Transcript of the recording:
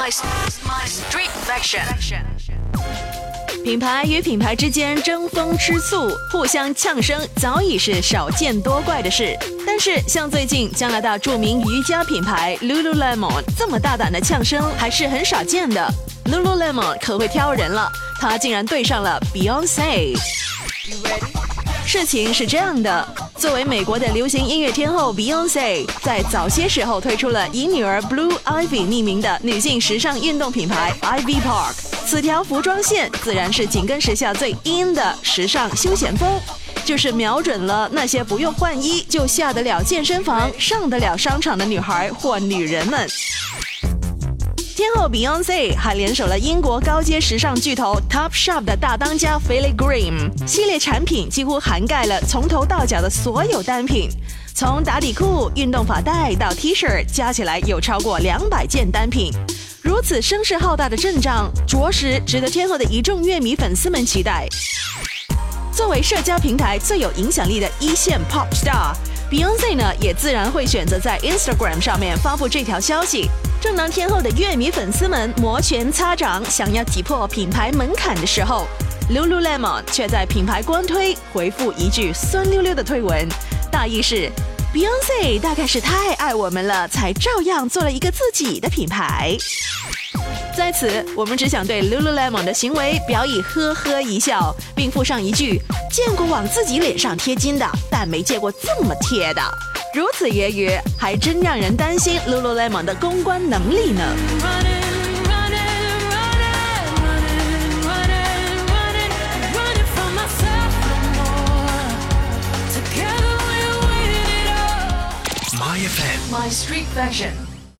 My Street Fashion。品牌与品牌之间争风吃醋、互相呛声，早已是少见多怪的事。但是，像最近加拿大著名瑜伽品牌 Lululemon 这么大胆的呛声，还是很少见的。Lululemon 可会挑人了，他竟然对上了 Beyonce。事情是这样的，作为美国的流行音乐天后 Beyonce，在早些时候推出了以女儿 Blue Ivy 命名的女性时尚运动品牌 Ivy Park。此条服装线自然是紧跟时下最 in 的时尚休闲风，就是瞄准了那些不用换衣就下得了健身房、上得了商场的女孩或女人们。天后 Beyonce 还联手了英国高阶时尚巨头 Topshop 的大当家 Philly Green，系列产品几乎涵盖了从头到脚的所有单品，从打底裤、运动发带到 T 恤，加起来有超过两百件单品。如此声势浩大的阵仗，着实值得天后的一众乐迷粉丝们期待。作为社交平台最有影响力的一线 pop star，Beyonce 呢也自然会选择在 Instagram 上面发布这条消息。正当天后的乐迷粉丝们摩拳擦掌，想要挤破品牌门槛的时候，Lululemon 却在品牌官推回复一句酸溜溜的推文，大意是。Beyonce 大概是太爱我们了，才照样做了一个自己的品牌。在此，我们只想对 Lululemon 的行为表以呵呵一笑，并附上一句：见过往自己脸上贴金的，但没见过这么贴的。如此揶揄，还真让人担心 Lululemon 的公关能力呢。My Street Fashion。